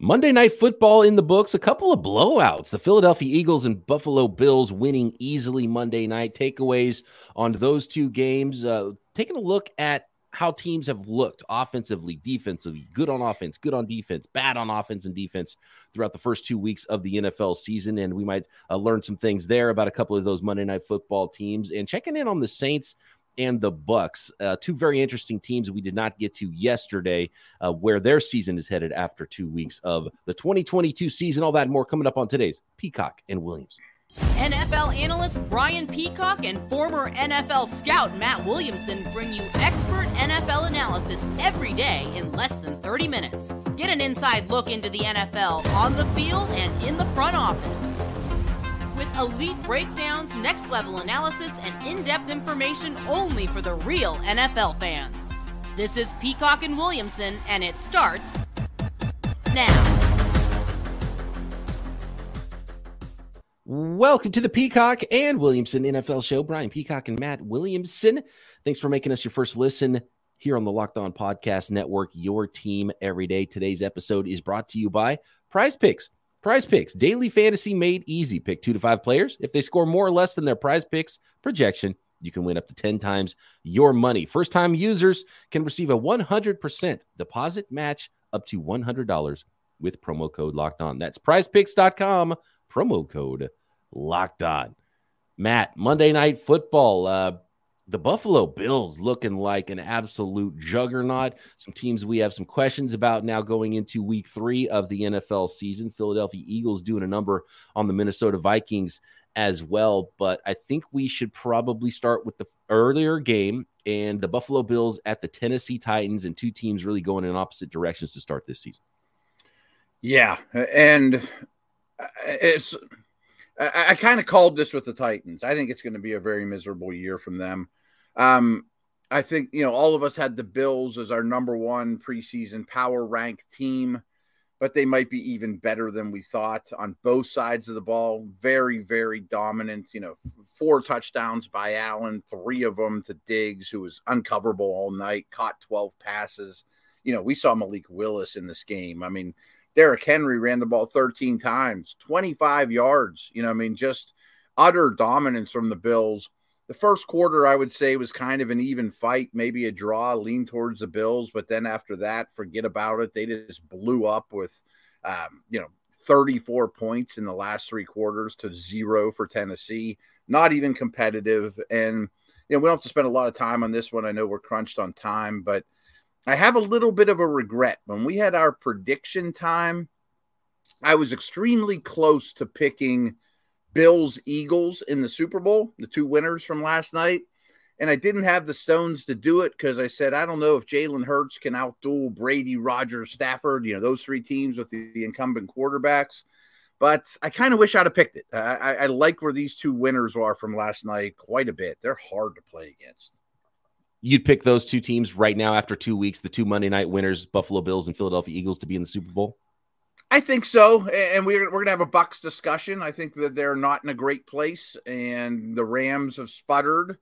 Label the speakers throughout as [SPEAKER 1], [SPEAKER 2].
[SPEAKER 1] Monday Night Football in the books, a couple of blowouts. The Philadelphia Eagles and Buffalo Bills winning easily Monday night. Takeaways on those two games. Uh, taking a look at how teams have looked offensively, defensively, good on offense, good on defense, bad on offense and defense throughout the first two weeks of the NFL season. And we might uh, learn some things there about a couple of those Monday Night Football teams and checking in on the Saints and the Bucks, uh, two very interesting teams we did not get to yesterday, uh, where their season is headed after two weeks of the 2022 season. All that more coming up on today's Peacock and Williams.
[SPEAKER 2] NFL analyst Brian Peacock and former NFL scout Matt Williamson bring you expert NFL analysis every day in less than 30 minutes. Get an inside look into the NFL on the field and in the front office with elite breakdowns, next level analysis, and in depth information only for the real NFL fans. This is Peacock and Williamson, and it starts now.
[SPEAKER 1] Welcome to the Peacock and Williamson NFL show. Brian Peacock and Matt Williamson. Thanks for making us your first listen here on the Locked On Podcast Network, your team every day. Today's episode is brought to you by Prize Picks. Prize Picks, daily fantasy made easy. Pick two to five players. If they score more or less than their Prize Picks projection, you can win up to 10 times your money. First time users can receive a 100% deposit match up to $100 with promo code locked on. That's prizepicks.com, promo code locked on. Matt, Monday Night Football. Uh, the Buffalo Bills looking like an absolute juggernaut. Some teams we have some questions about now going into week three of the NFL season. Philadelphia Eagles doing a number on the Minnesota Vikings as well. But I think we should probably start with the earlier game and the Buffalo Bills at the Tennessee Titans, and two teams really going in opposite directions to start this season.
[SPEAKER 3] Yeah. And uh, it's I, I kind of called this with the Titans. I think it's going to be a very miserable year from them. Um, I think you know all of us had the Bills as our number one preseason power rank team, but they might be even better than we thought on both sides of the ball. Very, very dominant. You know, four touchdowns by Allen, three of them to Diggs, who was uncoverable all night, caught twelve passes. You know, we saw Malik Willis in this game. I mean, Derrick Henry ran the ball 13 times, 25 yards. You know, I mean, just utter dominance from the Bills. The first quarter, I would say, was kind of an even fight, maybe a draw, lean towards the Bills. But then after that, forget about it. They just blew up with, um, you know, 34 points in the last three quarters to zero for Tennessee. Not even competitive. And, you know, we don't have to spend a lot of time on this one. I know we're crunched on time, but I have a little bit of a regret. When we had our prediction time, I was extremely close to picking Bills Eagles in the Super Bowl, the two winners from last night. And I didn't have the stones to do it because I said, I don't know if Jalen Hurts can outduel Brady, Rodgers, Stafford, you know, those three teams with the, the incumbent quarterbacks. But I kind of wish I'd have picked it. I, I, I like where these two winners are from last night quite a bit. They're hard to play against
[SPEAKER 1] you'd pick those two teams right now after two weeks, the two Monday night winners, Buffalo Bills and Philadelphia Eagles, to be in the Super Bowl?
[SPEAKER 3] I think so, and we're we're gonna have a Bucks discussion. I think that they're not in a great place, and the Rams have sputtered.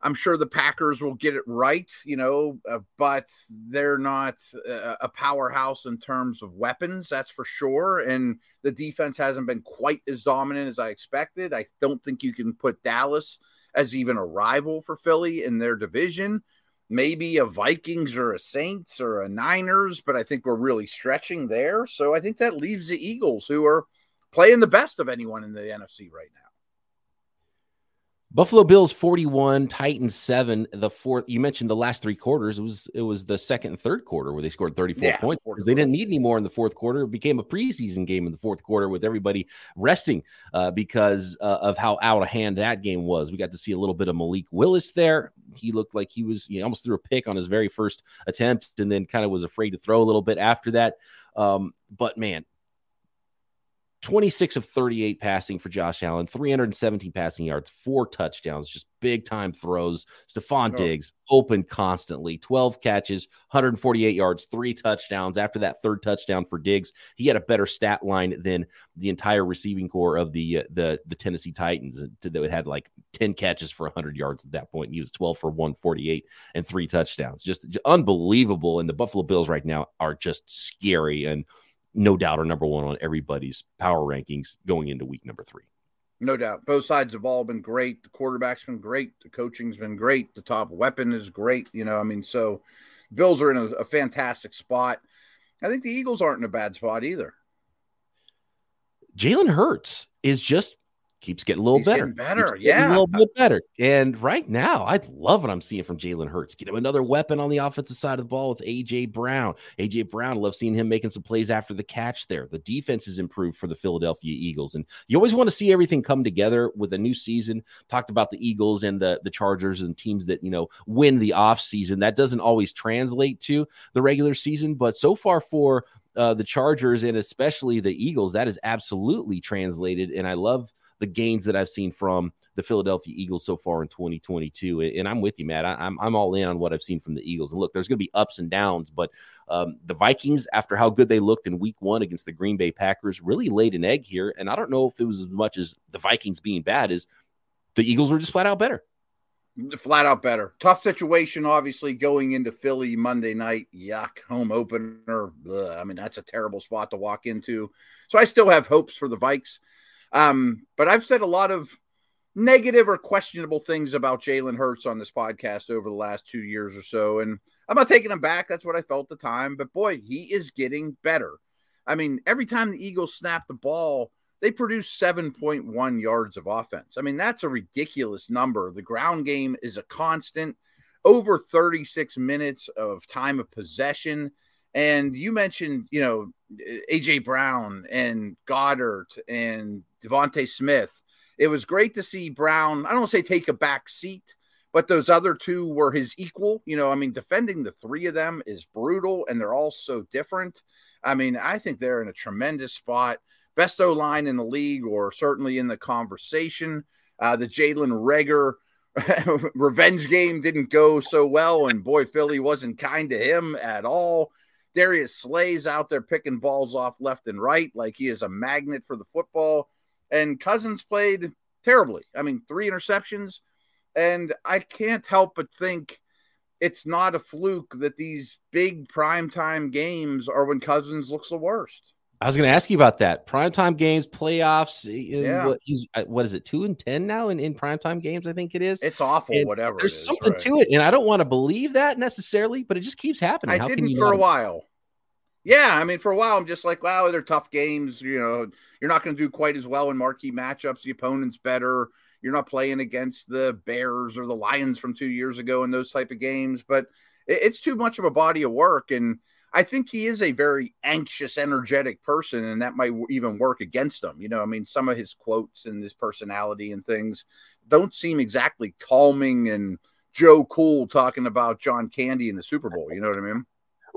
[SPEAKER 3] I'm sure the Packers will get it right, you know, uh, but they're not uh, a powerhouse in terms of weapons, that's for sure. And the defense hasn't been quite as dominant as I expected. I don't think you can put Dallas as even a rival for Philly in their division. Maybe a Vikings or a Saints or a Niners, but I think we're really stretching there. So I think that leaves the Eagles, who are playing the best of anyone in the NFC right now.
[SPEAKER 1] Buffalo Bills 41, Titans 7. The fourth you mentioned the last three quarters. It was it was the second and third quarter where they scored 34 yeah, points because they didn't need any more in the fourth quarter. It became a preseason game in the fourth quarter with everybody resting uh, because uh, of how out of hand that game was. We got to see a little bit of Malik Willis there. He looked like he was he almost threw a pick on his very first attempt and then kind of was afraid to throw a little bit after that. Um, but man, 26 of 38 passing for Josh Allen, 317 passing yards, four touchdowns, just big time throws. Stefon oh. Diggs open constantly, 12 catches, 148 yards, three touchdowns. After that third touchdown for Diggs, he had a better stat line than the entire receiving corps of the uh, the the Tennessee Titans that had like 10 catches for 100 yards at that point. He was 12 for 148 and three touchdowns. Just, just unbelievable. And the Buffalo Bills right now are just scary and no doubt are number one on everybody's power rankings going into week number three.
[SPEAKER 3] No doubt. Both sides have all been great. The quarterback's been great. The coaching's been great. The top weapon is great. You know, I mean, so Bills are in a, a fantastic spot. I think the Eagles aren't in a bad spot either.
[SPEAKER 1] Jalen Hurts is just keeps getting a little
[SPEAKER 3] He's
[SPEAKER 1] better.
[SPEAKER 3] better, yeah.
[SPEAKER 1] a little bit better. And right now, I love what I'm seeing from Jalen Hurts. Get him another weapon on the offensive side of the ball with AJ Brown. AJ Brown, love seeing him making some plays after the catch there. The defense has improved for the Philadelphia Eagles, and you always want to see everything come together with a new season. Talked about the Eagles and the the Chargers and teams that you know win the off season. That doesn't always translate to the regular season, but so far for uh, the Chargers and especially the Eagles, that is absolutely translated. And I love the gains that I've seen from the Philadelphia Eagles so far in 2022. And I'm with you, Matt. I, am I'm all in on what I've seen from the Eagles. And look, there's going to be ups and downs, but um, the Vikings, after how good they looked in Week One against the Green Bay Packers, really laid an egg here. And I don't know if it was as much as the Vikings being bad as the Eagles were just flat out better.
[SPEAKER 3] Flat out better. Tough situation, obviously, going into Philly Monday night. Yuck. Home opener. Ugh. I mean, that's a terrible spot to walk into. So I still have hopes for the Vikes. Um, but I've said a lot of negative or questionable things about Jalen Hurts on this podcast over the last two years or so. And I'm not taking him back. That's what I felt at the time. But boy, he is getting better. I mean, every time the Eagles snap the ball, they produce 7.1 yards of offense. I mean, that's a ridiculous number. The ground game is a constant, over 36 minutes of time of possession. And you mentioned, you know, AJ Brown and Goedert and DeVonta Smith. It was great to see Brown, I don't say take a back seat, but those other two were his equal. You know, I mean, defending the three of them is brutal and they're all so different. I mean, I think they're in a tremendous spot. Best O line in the league, or certainly in the conversation. Uh, the Jalen Reagor revenge game didn't go so well, and boy, Philly wasn't kind to him at all. Darius Slay's out there picking balls off left and right like he is a magnet for the football. And Cousins played terribly. I mean, three interceptions. And I can't help but think it's not a fluke that these big primetime games are when Cousins looks the worst.
[SPEAKER 1] I was going to ask you about that. Primetime games, playoffs.
[SPEAKER 3] Yeah.
[SPEAKER 1] What, uh, what is it, two and 10 now in, in primetime games? I think it is.
[SPEAKER 3] It's awful,
[SPEAKER 1] And
[SPEAKER 3] whatever.
[SPEAKER 1] There's
[SPEAKER 3] is,
[SPEAKER 1] something
[SPEAKER 3] right.
[SPEAKER 1] to it. And I don't want to believe that necessarily, but it just keeps happening.
[SPEAKER 3] I
[SPEAKER 1] How can
[SPEAKER 3] didn't
[SPEAKER 1] you
[SPEAKER 3] for a while. Yeah, I mean, for a while, I'm just like, wow, they're tough games. You know, you're not going to do quite as well in marquee matchups. The opponent's better. You're not playing against the Bears or the Lions from two years ago in those type of games. But it's too much of a body of work, and I think he is a very anxious, energetic person, and that might even work against him. You know, I mean, some of his quotes and his personality and things don't seem exactly calming and Joe Cool talking about John Candy in the Super Bowl. You know what I mean?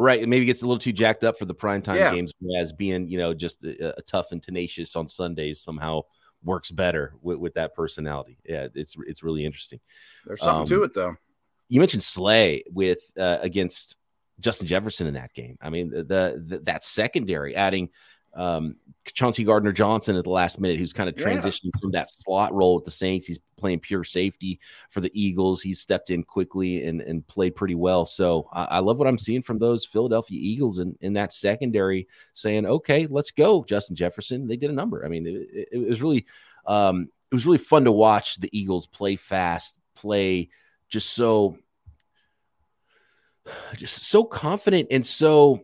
[SPEAKER 1] Right. It maybe gets a little too jacked up for the primetime
[SPEAKER 3] Yeah.
[SPEAKER 1] games, whereas being, you know, just a, a tough and tenacious on Sundays somehow works better with, with that personality. Yeah, it's it's really interesting.
[SPEAKER 3] There's something
[SPEAKER 1] Um,
[SPEAKER 3] to it, though.
[SPEAKER 1] you mentioned Slay with uh, against Justin Jefferson in that game. I mean, the, the, that secondary adding um, Chauncey Gardner Johnson at the last minute, who's kind of
[SPEAKER 3] Yeah.
[SPEAKER 1] transitioning from that slot role with the Saints. He's playing pure safety for the Eagles. He's stepped in quickly and, and played pretty well. So I, I love what I'm seeing from those Philadelphia Eagles in, in that secondary saying, okay, let's go, Justin Jefferson. They did a number. I mean, it, it, it was really um, it was really fun to watch the Eagles play fast, play just so just so confident and so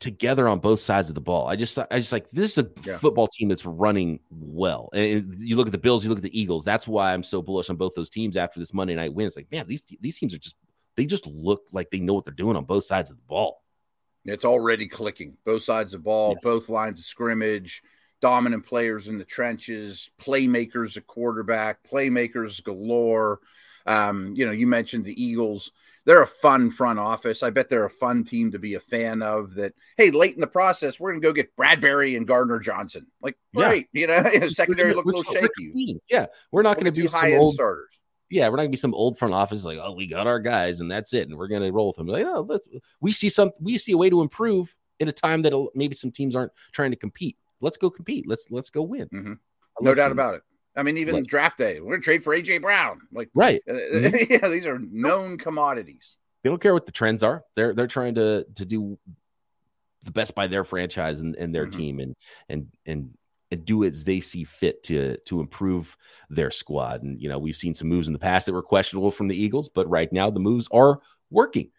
[SPEAKER 1] together on both sides of the ball. I just I just like this is a
[SPEAKER 3] Yeah.
[SPEAKER 1] football team that's running well. And you look at the Bills, you look at the Eagles. That's why I'm so bullish on both those teams after this Monday night win. It's like, man, these these teams are just they just look like they know what they're doing on both sides of the ball.
[SPEAKER 3] It's already clicking. Both sides of the ball,
[SPEAKER 1] Yes.
[SPEAKER 3] both lines of scrimmage, dominant players in the trenches, playmakers at quarterback, playmakers galore. Um, you know, you mentioned the Eagles. They're a fun front office. I bet they're a fun team to be a fan of. That hey, late in the process, we're gonna go get Bradberry and Gardner Johnson. Like,
[SPEAKER 1] Yeah.
[SPEAKER 3] great, you know, secondary look a little shaky.
[SPEAKER 1] Yeah, we're not going to be some
[SPEAKER 3] high end
[SPEAKER 1] old
[SPEAKER 3] starters.
[SPEAKER 1] yeah, we're not gonna be some old front office like, oh, we got our guys and that's it, and we're gonna roll with them. Like, oh, let's, we see some, we see a way to improve in a time that maybe some teams aren't trying to compete. Let's go compete. Let's let's go win.
[SPEAKER 3] Mhm. No doubt about it. I mean, even
[SPEAKER 1] Like-
[SPEAKER 3] draft day, we're gonna trade for AJ Brown. Like,
[SPEAKER 1] right.
[SPEAKER 3] uh,
[SPEAKER 1] Mhm.
[SPEAKER 3] yeah, these are known commodities.
[SPEAKER 1] They don't care what the trends are. They're they're trying to to do the best by their franchise and, and their mm-hmm. team and and and and do as they see fit to to improve their squad. And you know, we've seen some moves in the past that were questionable from the Eagles, but right now the moves are working.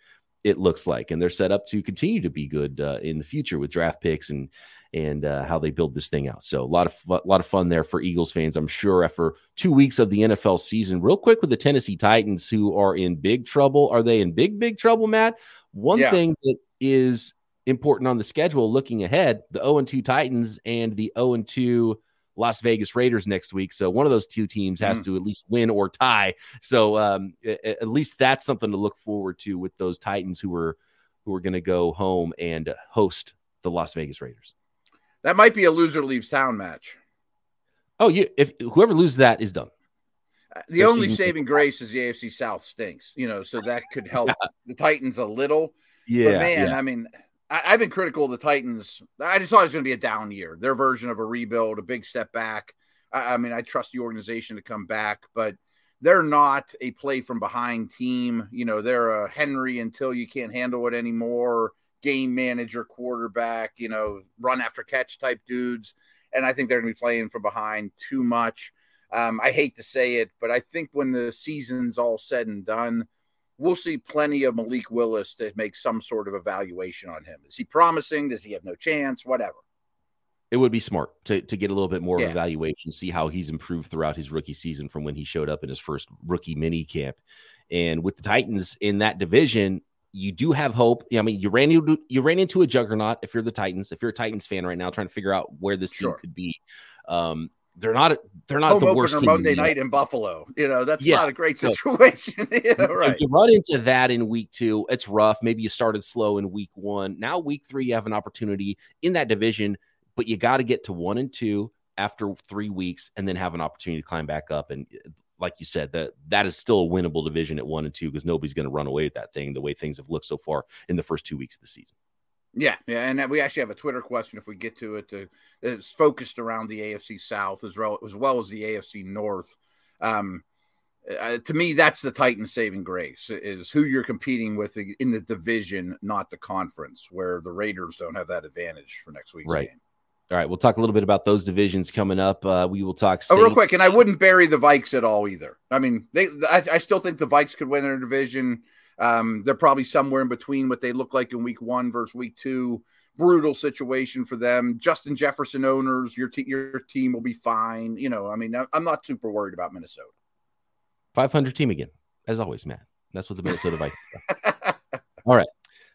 [SPEAKER 1] It looks like, and they're set up to continue to be good uh, in the future with draft picks and and uh, how they build this thing out. So a lot of a lot of fun there for Eagles fans, I'm sure. After two weeks of the NFL season, real quick with the Tennessee Titans, who are in big trouble. Are they in big big trouble, Matt? One yeah. thing that is important on the schedule looking ahead, the 0 2 Titans and the 0 2 Las Vegas Raiders next week. So one of those two teams has mm. to at least win or tie. So um, at least that's something to look forward to with those Titans who are who are going to go home and host the Las Vegas Raiders.
[SPEAKER 3] That might be a loser leaves town match.
[SPEAKER 1] Oh, you if whoever loses that is done.
[SPEAKER 3] Uh, the only saving grace is the AFC South stinks, you know, so that could help yeah. the Titans a little. Yeah, but man, yeah. I mean, I, have been critical of the Titans. I just thought it was going to be a down year. Their version of a rebuild, a big step back. I, I mean, I trust the organization to come back, but they're not a play from behind team. You know, they're a Henry until you can't handle it anymore game manager, quarterback, you know, run after catch type dudes. And I think they're going to be playing from behind too much. Um, I hate to say it, but I think when the season's all said and done, we'll see plenty of Malik Willis to make some sort of evaluation on him. Is he promising? Does he have no chance? Whatever.
[SPEAKER 1] It would be smart to, to get a little bit more yeah. evaluation, see how he's improved throughout his rookie season from when he showed up in his first rookie mini camp. And with the Titans in that division, you do have hope. I mean, you ran into you ran into a juggernaut. If you're the Titans, if you're a Titans fan right now, trying to figure out where this team could be, um, they're not they're not Home the worst team
[SPEAKER 3] Monday night in Buffalo. You know that's yeah. not a great situation.
[SPEAKER 1] you right. you run into that in week two, it's rough. Maybe you started slow in week one. Now week three, you have an opportunity in that division, but you got to get to one and two after three weeks, and then have an opportunity to climb back up. And like you said, that that is still a winnable division at one and two because nobody's going to run away with that thing the way things have looked so far in the first two weeks of the season.
[SPEAKER 3] Yeah, yeah, and we actually have a Twitter question if we get to it. To, it's focused around the AFC South as well as well as the AFC North. Um, uh, to me, that's the Titan saving grace is who you're competing with in the division, not the conference, where the Raiders don't have that advantage for next week's right. game.
[SPEAKER 1] All right, we'll talk a little bit about those divisions coming up. Uh, we will talk.
[SPEAKER 3] Saints. Oh, real quick, and I wouldn't bury the Vikes at all either. I mean, they. I, I still think the Vikes could win their division. Um, they're probably somewhere in between what they look like in Week One versus Week Two. Brutal situation for them. Justin Jefferson owners, your te- your team will be fine. You know, I mean, I'm not super worried about Minnesota.
[SPEAKER 1] 500 team again, as always, Matt. That's what the Minnesota Vikes. all right.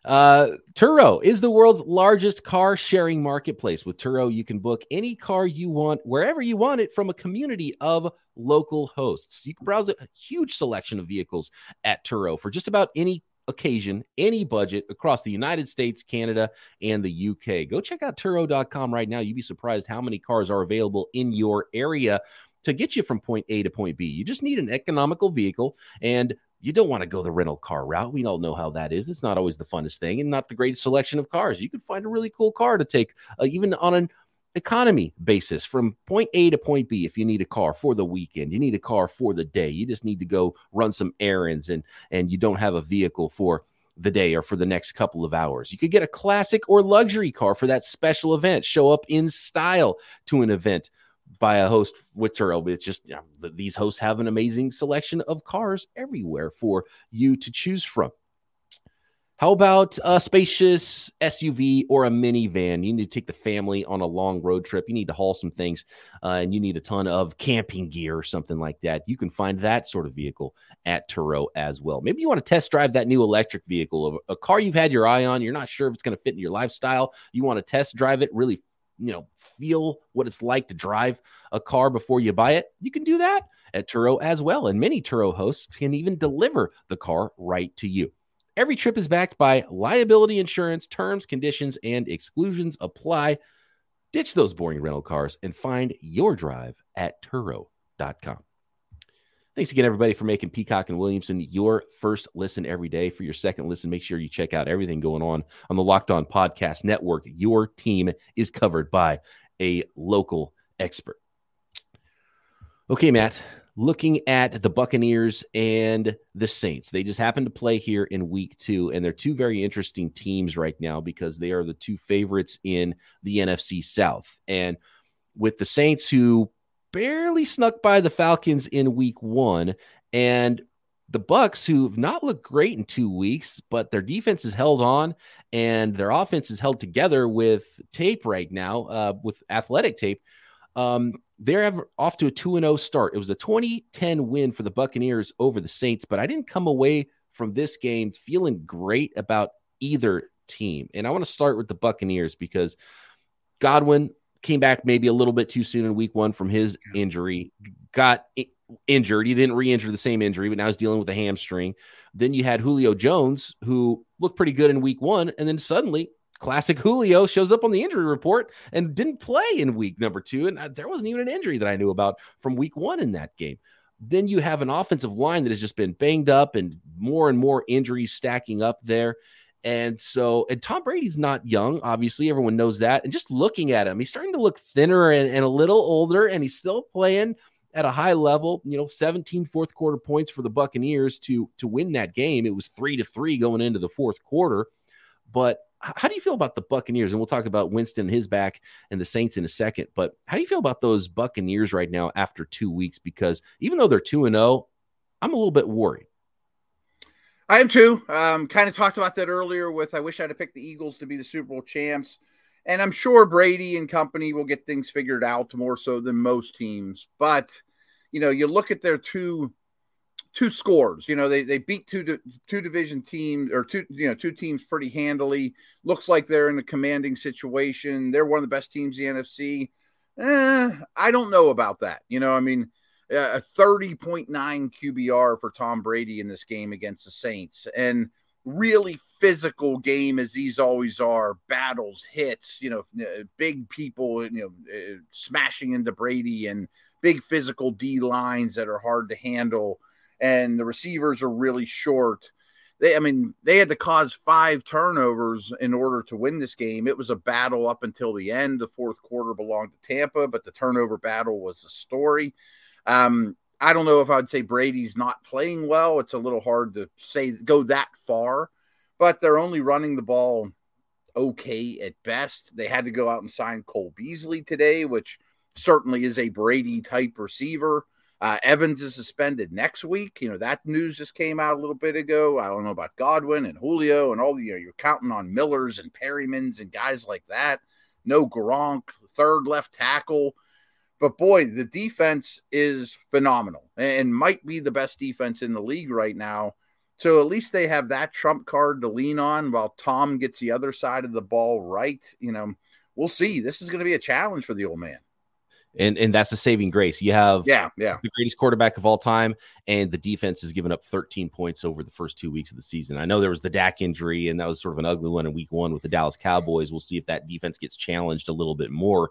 [SPEAKER 1] Uh, Turo is the world's largest car sharing marketplace. With Turo, you can book any car you want wherever you want it from a community of local hosts. You can browse a huge selection of vehicles at Turo for just about any occasion, any budget across the United States, Canada, and the UK. Go check out Turo.com right now. You'd be surprised how many cars are available in your area to get you from point A to point B. You just need an economical vehicle and you don't want to go the rental car route. We all know how that is. It's not always the funnest thing and not the greatest selection of cars. You could find a really cool car to take, uh, even on an economy basis from point A to point B. If you need a car for the weekend, you need a car for the day. You just need to go run some errands and and you don't have a vehicle for the day or for the next couple of hours. You could get a classic or luxury car for that special event. Show up in style to an event by a host with Turo. It's just you know, these hosts have an amazing selection of cars everywhere for you to choose from. How about a spacious SUV or a minivan? You need to take the family on a long road trip. You need to haul some things, uh, and you need a ton of camping gear or something like that. You can find that sort of vehicle at Turo as well. Maybe you want to test drive that new electric vehicle, a car you've had your eye on. You're not sure if it's going to fit in your lifestyle. You want to test drive it, really, you know, feel what it's like to drive a car before you buy it, you can do that at Turo as well. And many Turo hosts can even deliver the car right to you. Every trip is backed by liability insurance, terms, conditions, and exclusions apply. Ditch those boring rental cars and find your drive at Turo.com. Thanks again, everybody, for making Peacock and Williamson your first listen every day. For your second listen, make sure you check out everything going on on the Locked On Podcast Network. Your team is covered by a local expert. Okay, Matt, looking at the Buccaneers and the Saints. They just happen to play here in week two, and they're two very interesting teams right now because they are the two favorites in the NFC South. And with the Saints, who barely snuck by the Falcons in week one, and the Bucks, who've not looked great in two weeks, but their defense is held on and their offense is held together with tape right now, uh, with athletic tape. Um, they're off to a 2 0 start. It was a 2010 win for the Buccaneers over the Saints, but I didn't come away from this game feeling great about either team. And I want to start with the Buccaneers because Godwin came back maybe a little bit too soon in week one from his injury, got injured. He didn't re injure the same injury, but now he's dealing with a hamstring. Then you had Julio Jones, who looked pretty good in week one, and then suddenly classic Julio shows up on the injury report and didn't play in week number two. And uh, there wasn't even an injury that I knew about from week one in that game. Then you have an offensive line that has just been banged up and more and more injuries stacking up there. And so, and Tom Brady's not young, obviously, everyone knows that. And just looking at him, he's starting to look thinner and, and a little older, and he's still playing at a high level. You know, 17 fourth quarter points for the Buccaneers to to win that game. It was three to three going into the fourth quarter. But how do you feel about the Buccaneers? And we'll talk about Winston his back and the Saints in a second. But how do you feel about those Buccaneers right now after two weeks? Because even though they're two and zero, oh, I'm a little bit worried.
[SPEAKER 3] I am too. Um, kind of talked about that earlier. With I wish I'd have picked the Eagles to be the Super Bowl champs, and I'm sure Brady and company will get things figured out more so than most teams. But you know, you look at their two two scores. You know, they they beat two two division teams or two you know two teams pretty handily. Looks like they're in a commanding situation. They're one of the best teams in the NFC. Eh, I don't know about that. You know, I mean, a 30.9 QBR for Tom Brady in this game against the Saints, and really physical game as these always are battles hits you know big people you know uh, smashing into brady and big physical d lines that are hard to handle and the receivers are really short. They, I mean, they had to cause five turnovers in order to win this game. It was a battle up until the end. The fourth quarter belonged to Tampa, but the turnover battle was the story. Um, I don't know if I'd say Brady's not playing well. It's a little hard to say go that far, but they're only running the ball okay at best. They had to go out and sign Cole Beasley today, which certainly is a Brady type receiver. Uh, Evans is suspended next week. You know, that news just came out a little bit ago. I don't know about Godwin and Julio and all the, you know, you're counting on Millers and Perrimans and guys like that. No Gronk, third left tackle. But boy, the defense is phenomenal and might be the best defense in the league right now. So at least they have that trump card to lean on while Tom gets the other side of the ball right. You know, we'll see. This is going to be a challenge for the old man
[SPEAKER 1] and and that's the saving grace. You have
[SPEAKER 3] yeah, yeah,
[SPEAKER 1] the greatest quarterback of all time, and the defense has given up 13 points over the first two weeks of the season. I know there was the Dak injury, and that was sort of an ugly one in Week One with the Dallas Cowboys. We'll see if that defense gets challenged a little bit more,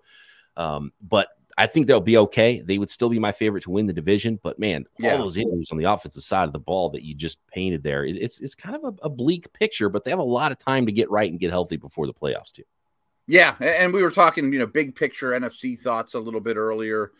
[SPEAKER 1] um, but. I think they'll be okay. They would still be my favorite to win the division, but man, all those injuries on the offensive side of the ball that you just painted there, it's it's kind of a, a bleak picture. But they have a lot of time to get right and get healthy before the playoffs too.
[SPEAKER 3] Yeah, and we were talking, you know, big picture NFC thoughts a little bit earlier.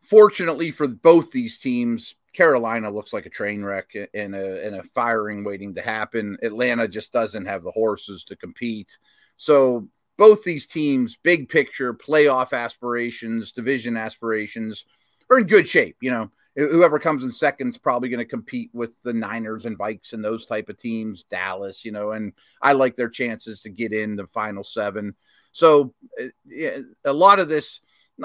[SPEAKER 3] Fortunately for both these teams, Carolina looks like a train wreck and a, and a firing waiting to happen. Atlanta just doesn't have the horses to compete. So both these teams, big picture, playoff aspirations, division aspirations, are in good shape. You know, whoever comes in second is probably going to compete with the Niners and Vikes and those type of teams, Dallas, you know, and I like their chances to get in the final seven. So uh, a lot of this,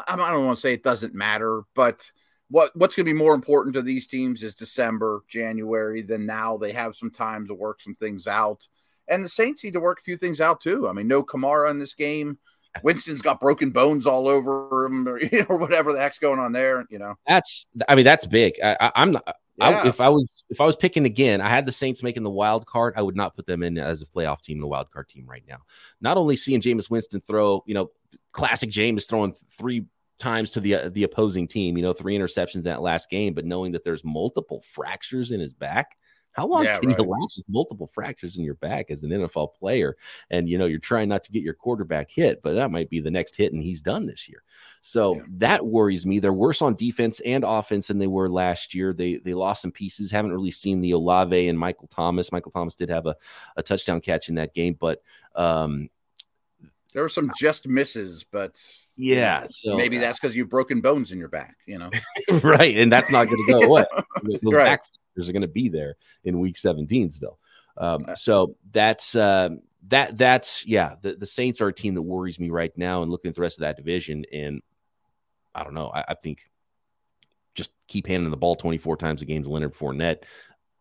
[SPEAKER 3] I don't want to say it doesn't matter, but what what's going to be more important to these teams is December, January. Then now they have some time to work some things out, and the Saints need to work a few things out too. I mean, no Kamara in this game. Winston's got broken bones all over him, or, you know, or whatever the heck's going on there. You know,
[SPEAKER 1] that's I mean that's big. I, am not. Yeah. I, if I was if I was picking again, I had the Saints making the wild card. I would not put them in as a playoff team a wild card team right now. Not only seeing Jameis Winston throw, you know, classic Jameis throwing three times to the uh, the opposing team, you know, three interceptions in that last game, but knowing that there's multiple fractures in his back, How long yeah, can right. you last with multiple fractures in your back as an NFL player? And you know, you're trying not to get your quarterback hit, but that might be the next hit, and he's done this year. So yeah. that worries me. They're worse on defense and offense than they were last year. They they lost some pieces. Haven't really seen the Olave and Michael Thomas. Michael Thomas did have a, a touchdown catch in that game, but um,
[SPEAKER 3] there were some just misses, but
[SPEAKER 1] yeah, so
[SPEAKER 3] maybe that's because you've broken bones in your back, you know.
[SPEAKER 1] right, and that's not going to go away. the right. back are going to be there in week 17 still. Um, so that's uh, that that's yeah. The, the Saints are a team that worries me right now, and looking at the rest of that division, and I don't know. I, I think just keep handing the ball 24 times a game to Leonard Fournette,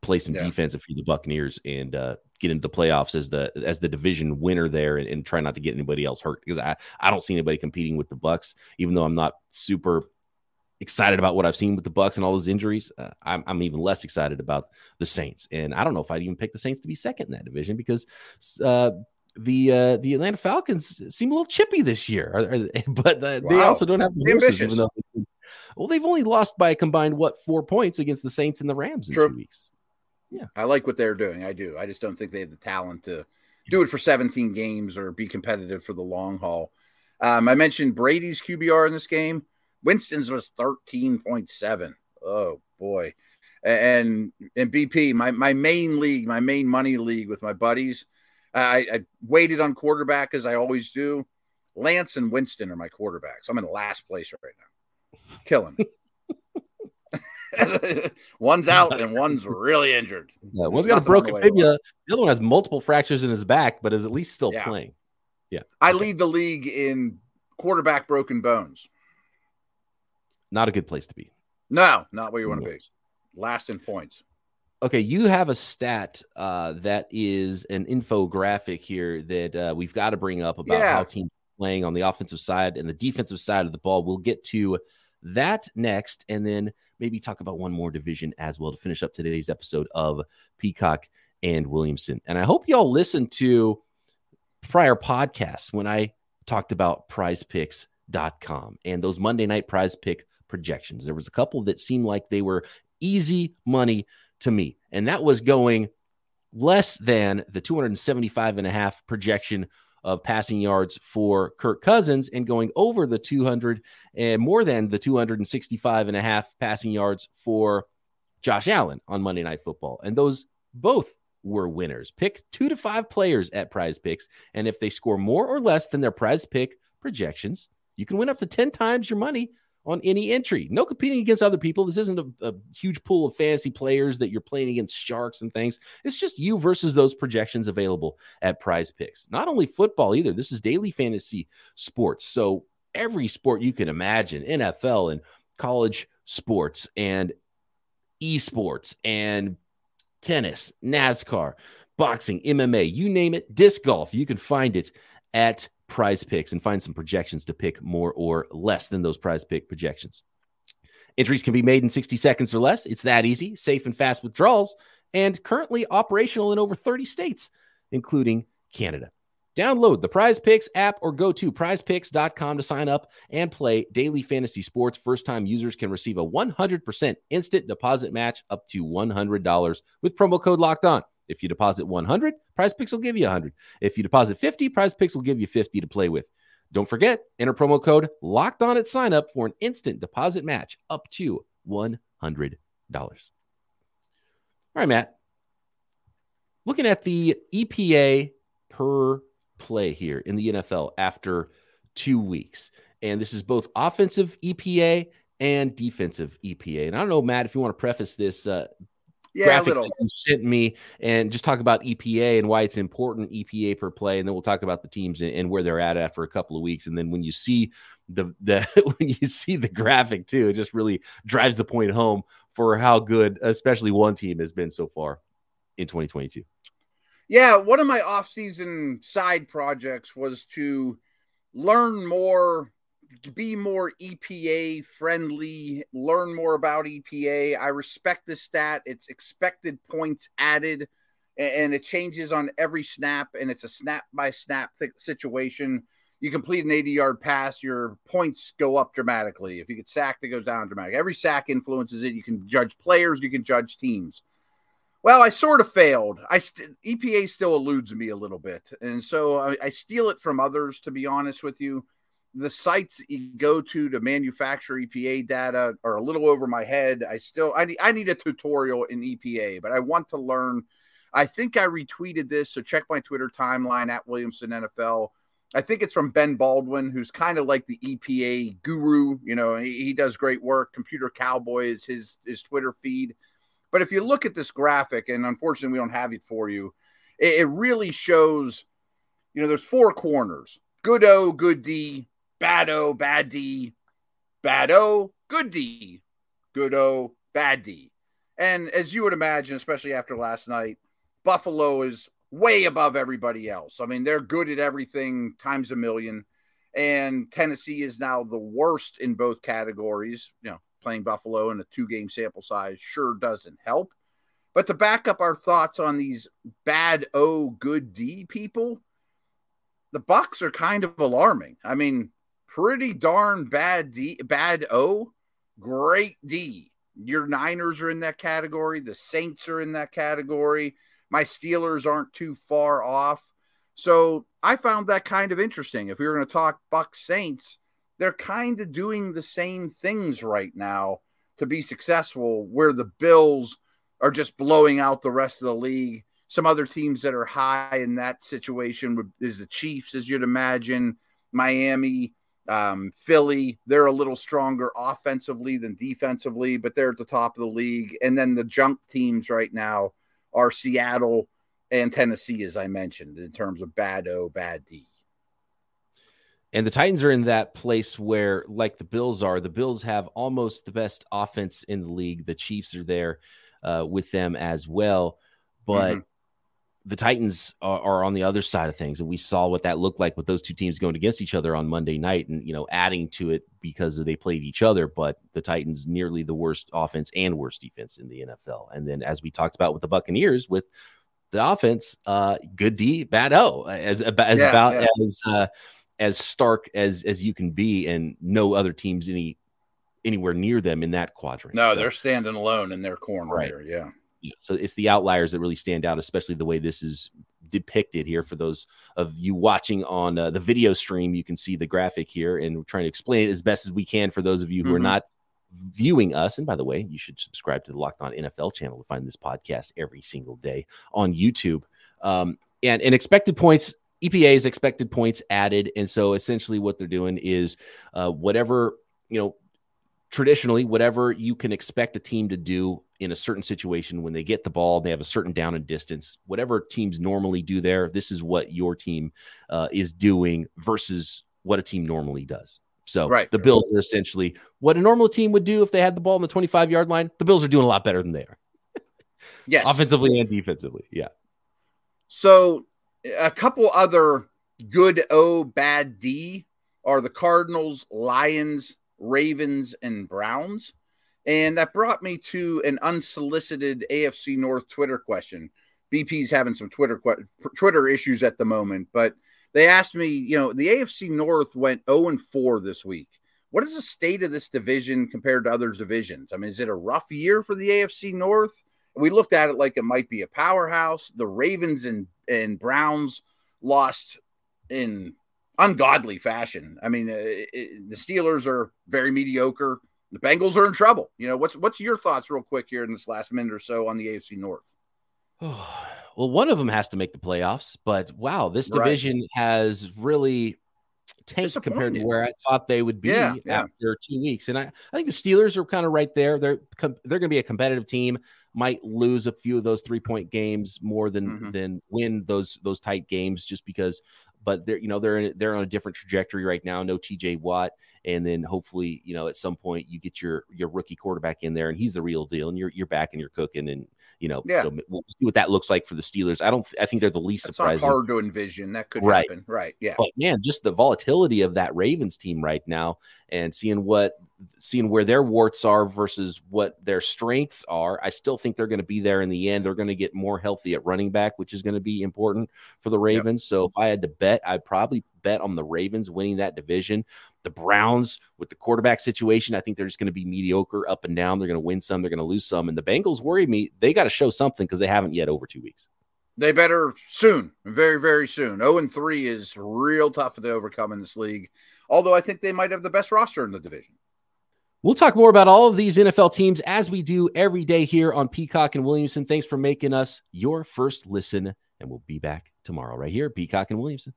[SPEAKER 1] play some yeah. defense if you're the Buccaneers, and uh, get into the playoffs as the as the division winner there, and, and try not to get anybody else hurt because I I don't see anybody competing with the Bucks, even though I'm not super excited about what I've seen with the Bucks and all those injuries. Uh, I'm, I'm, even less excited about the Saints, and I don't know if I'd even pick the Saints to be second in that division because uh, the uh, the Atlanta Falcons seem a little chippy this year, but uh, wow. they also don't have the horses, even though they, well they've only lost by a combined what four points against the Saints and the Rams in True. two weeks.
[SPEAKER 3] Yeah, I like what they're doing. I do. I just don't think they have the talent to do it for 17 games or be competitive for the long haul. Um, I mentioned Brady's QBR in this game. Winston's was 13.7. Oh boy. And and BP, my my main league, my main money league with my buddies. I, I waited on quarterback as I always do. Lance and Winston are my quarterbacks. I'm in last place right now. Killing. one's out and one's really injured.
[SPEAKER 1] Yeah, one's got a broken fibula. The other one has multiple fractures in his back, but is at least still yeah. playing. Yeah.
[SPEAKER 3] I lead the league in quarterback broken bones.
[SPEAKER 1] Not a good place to be.
[SPEAKER 3] No, not where you want to be. Last in points.
[SPEAKER 1] Okay, you have a stat uh, that is an infographic here that uh, we've got to bring up about yeah. how teams playing on the offensive side and the defensive side of the ball. We'll get to that next, and then maybe talk about one more division as well to finish up today's episode of Peacock and Williamson. And I hope y'all listened to prior podcasts when I talked about prizepicks.com and those Monday night prize pick projections. There was a couple that seemed like they were easy money to me, and that was going less than the 275 and a half projection of passing yards for Kirk Cousins and going over the 200 and more than the 265 and a half passing yards for Josh Allen on Monday Night Football. And those both were winners. Pick two to five players at prize picks. And if they score more or less than their prize pick projections, you can win up to 10 times your money on any entry. No competing against other people. This isn't a, a, huge pool of fantasy players that you're playing against sharks and things. It's just you versus those projections available at prize picks. Not only football either. This is daily fantasy sports. So every sport you can imagine, NFL and college sports and esports and tennis, NASCAR, boxing, MMA, you name it, disc golf, you can find it at prize picks and find some projections to pick more or less than those prize pick projections. Entries can be made in 60 seconds or less. It's that easy, safe and fast withdrawals, and currently operational in over 30 states, including Canada. Download the Prize Picks app or go to prizepicks.com to sign up and play daily fantasy sports. First time users can receive a 100% instant deposit match up to $100 with promo code locked on. If you deposit 100, Prize Picks will give you 100. If you deposit 50, Prize Picks will give you 50 to play with. Don't forget, enter promo code locked on at sign up for an instant deposit match up to $100. All right, Matt. Looking at the EPA per play here in the NFL after two weeks. And this is both offensive EPA and defensive EPA. And I don't know, Matt, if you want to preface this uh,
[SPEAKER 3] yeah,
[SPEAKER 1] graphic you sent me and just talk about EPA and why it's important EPA per play, and then we'll talk about the teams and, and where they're at after a couple of weeks. And then when you see the the when you see the graphic too, it just really drives the point home for how good, especially one team has been so far in 2022.
[SPEAKER 3] Yeah, one of my off-season side projects was to learn more be more EPA friendly, learn more about EPA. I respect the stat. It's expected points added and it changes on every snap and it's a snap by snap situation. You complete an 80 yard pass, your points go up dramatically. If you get sacked, it goes down dramatically. Every sack influences it. You can judge players, you can judge teams. Well, I sort of failed. I st- EPA still eludes me a little bit, and so I, I steal it from others. To be honest with you, the sites that you go to to manufacture EPA data are a little over my head. I still I need I need a tutorial in EPA, but I want to learn. I think I retweeted this, so check my Twitter timeline at Williamson NFL. I think it's from Ben Baldwin, who's kind of like the EPA guru. You know, he, he does great work. Computer Cowboy is his his Twitter feed. But if you look at this graphic, and unfortunately we don't have it for you, it, it really shows. You know, there's four corners: good O, good D, bad O, bad D, bad O, good D, good O, bad D. And as you would imagine, especially after last night, Buffalo is way above everybody else. I mean, they're good at everything times a million. And Tennessee is now the worst in both categories. You know, playing Buffalo in a two game sample size sure doesn't help. But to back up our thoughts on these bad O, good D people, the Bucks are kind of alarming. I mean, pretty darn bad D, bad O, great D. Your Niners are in that category. The Saints are in that category. My Steelers aren't too far off. So I found that kind of interesting. If we were going to talk Bucks Saints, they're kind of doing the same things right now to be successful, where the Bills are just blowing out the rest of the league. Some other teams that are high in that situation is the Chiefs, as you'd imagine, Miami, um, Philly. They're a little stronger offensively than defensively, but they're at the top of the league. And then the junk teams right now are Seattle and Tennessee, as I mentioned, in terms of bad O, bad D.
[SPEAKER 1] And the Titans are in that place where, like the Bills are, the Bills have almost the best offense in the league. The Chiefs are there uh, with them as well. But mm-hmm. The Titans are, are, on the other side of things. And we saw what that looked like with those two teams going against each other on Monday night and, you know, adding to it because they played each other. But the Titans nearly the worst offense and worst defense in the NFL. And then, as we talked about with the Buccaneers, with the offense, uh, good D, bad O, as, as yeah, about yeah. as, uh, as stark as as you can be, and no other teams any anywhere near them in that quadrant.
[SPEAKER 3] No, so, they're standing alone in their corner right. here. Yeah.
[SPEAKER 1] Yeah. So it's the outliers that really stand out, especially the way this is depicted here. For those of you watching on uh, the video stream, you can see the graphic here, and we're trying to explain it as best as we can for those of you who mm-hmm. are not viewing us. And by the way, you should subscribe to the Locked On NFL channel to find this podcast every single day on YouTube. Um, and, and expected points EPA's expected points added. And so essentially what they're doing is uh, whatever, you know, traditionally, whatever you can expect a team to do in a certain situation when they get the ball, they have a certain down and distance, whatever teams normally do there, this is what your team uh, is doing versus what a team normally does. So right. the Bills are essentially what a normal team would do if they had the ball in the 25 yard line. The Bills are doing a lot better than they are.
[SPEAKER 3] yes.
[SPEAKER 1] Offensively and defensively. Yeah.
[SPEAKER 3] So a couple other good O, bad D are the Cardinals, Lions, Ravens, and Browns. And that brought me to an unsolicited AFC North Twitter question. BP's having some Twitter Twitter issues at the moment, but they asked me, you know, the AFC North went 0 and 4 this week. What is the state of this division compared to other divisions? I mean, is it a rough year for the AFC North? We looked at it like it might be a powerhouse. The Ravens and, and Browns lost in ungodly fashion. I mean, uh, it, the Steelers are very mediocre. The Bengals are in trouble. You know, what's what's your thoughts, real quick, here in this last minute or so on the AFC North?
[SPEAKER 1] well, one of them has to make the playoffs, but wow, this division right. has really tanked compared to where I thought they would be yeah, yeah. after two weeks. And I, I think the Steelers are kind of right there. They're they're going to be a competitive team might lose a few of those three point games more than mm-hmm. than win those those tight games just because but they're you know they're in, they're on a different trajectory right now. No TJ Watt and then hopefully you know at some point you get your your rookie quarterback in there and he's the real deal and you're you're back and you're cooking and you know yeah. so we'll see what that looks like for the Steelers I don't I think they're the least That's surprising
[SPEAKER 3] hard to envision that could right. happen right yeah
[SPEAKER 1] but man just the volatility of that Ravens team right now and seeing what seeing where their warts are versus what their strengths are, I still think they're going to be there in the end. They're going to get more healthy at running back, which is going to be important for the Ravens. Yep. So if I had to bet, I'd probably bet on the Ravens winning that division. The Browns with the quarterback situation, I think they're just going to be mediocre up and down. They're going to win some, they're going to lose some. And the Bengals worry me. They got to show something because they haven't yet over two weeks.
[SPEAKER 3] They better soon, very, very soon. 0 and 3 is real tough to overcome in this league. Although I think they might have the best roster in the division.
[SPEAKER 1] We'll talk more about all of these NFL teams as we do every day here on Peacock and Williamson. Thanks for making us your first listen, and we'll be back tomorrow right here, Peacock and Williamson.